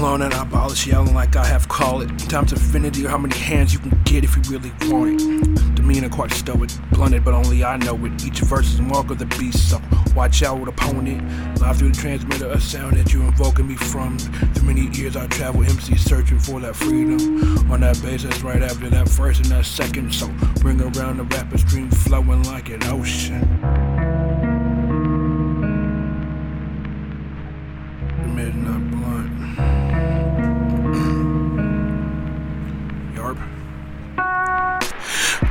blown and I abolish yelling like I have call it. Times infinity, or how many hands you can get if you really want it. Demeanor quite stoic, blunted, but only I know it. Each verse is a mark of the beast, so watch out with opponent. Live through the transmitter, a sound that you're invoking me from. Through many years I travel MC searching for that freedom. On that basis, right after that first and that second, so bring around the rapper stream flowing like an ocean. Midnight blunt.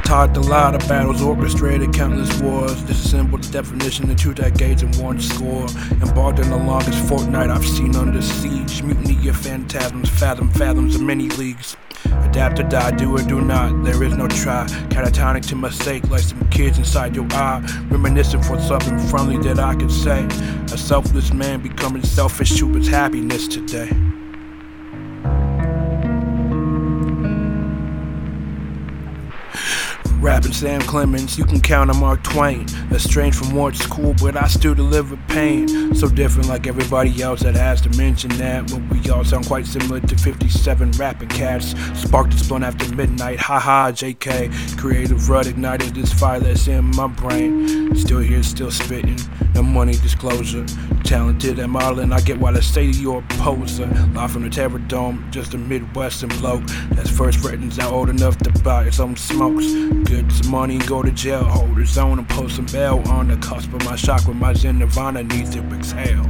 Taught a lot of battles, orchestrated countless wars. Disassembled the definition of two decades and one score. Embarked in the longest fortnight I've seen under siege. Mutiny of phantasms, fathom fathoms of many leagues. Adapt or die, do or do not, there is no try. Catatonic to mistake, like some kids inside your eye. Reminiscing for something friendly that I could say. A selfless man becoming selfish to his happiness today. Rapping Sam Clemens, you can count on Mark Twain. Estranged from Ward School, but I still deliver pain. So different, like everybody else that has to mention that. But we all sound quite similar to 57 rapping cats. Sparked is blown after midnight, haha, JK. Creative rut ignited this fire that's in my brain. Still here, still spitting. No money disclosure. Talented at modeling, I get why I say to your poser. Live from the Terror Dome, just a Midwestern bloke. That's first written, now old enough to buy his own smokes. Get some money and go to jail. Hold his own and post some bail on the cusp of my when my Zen Nirvana needs to exhale.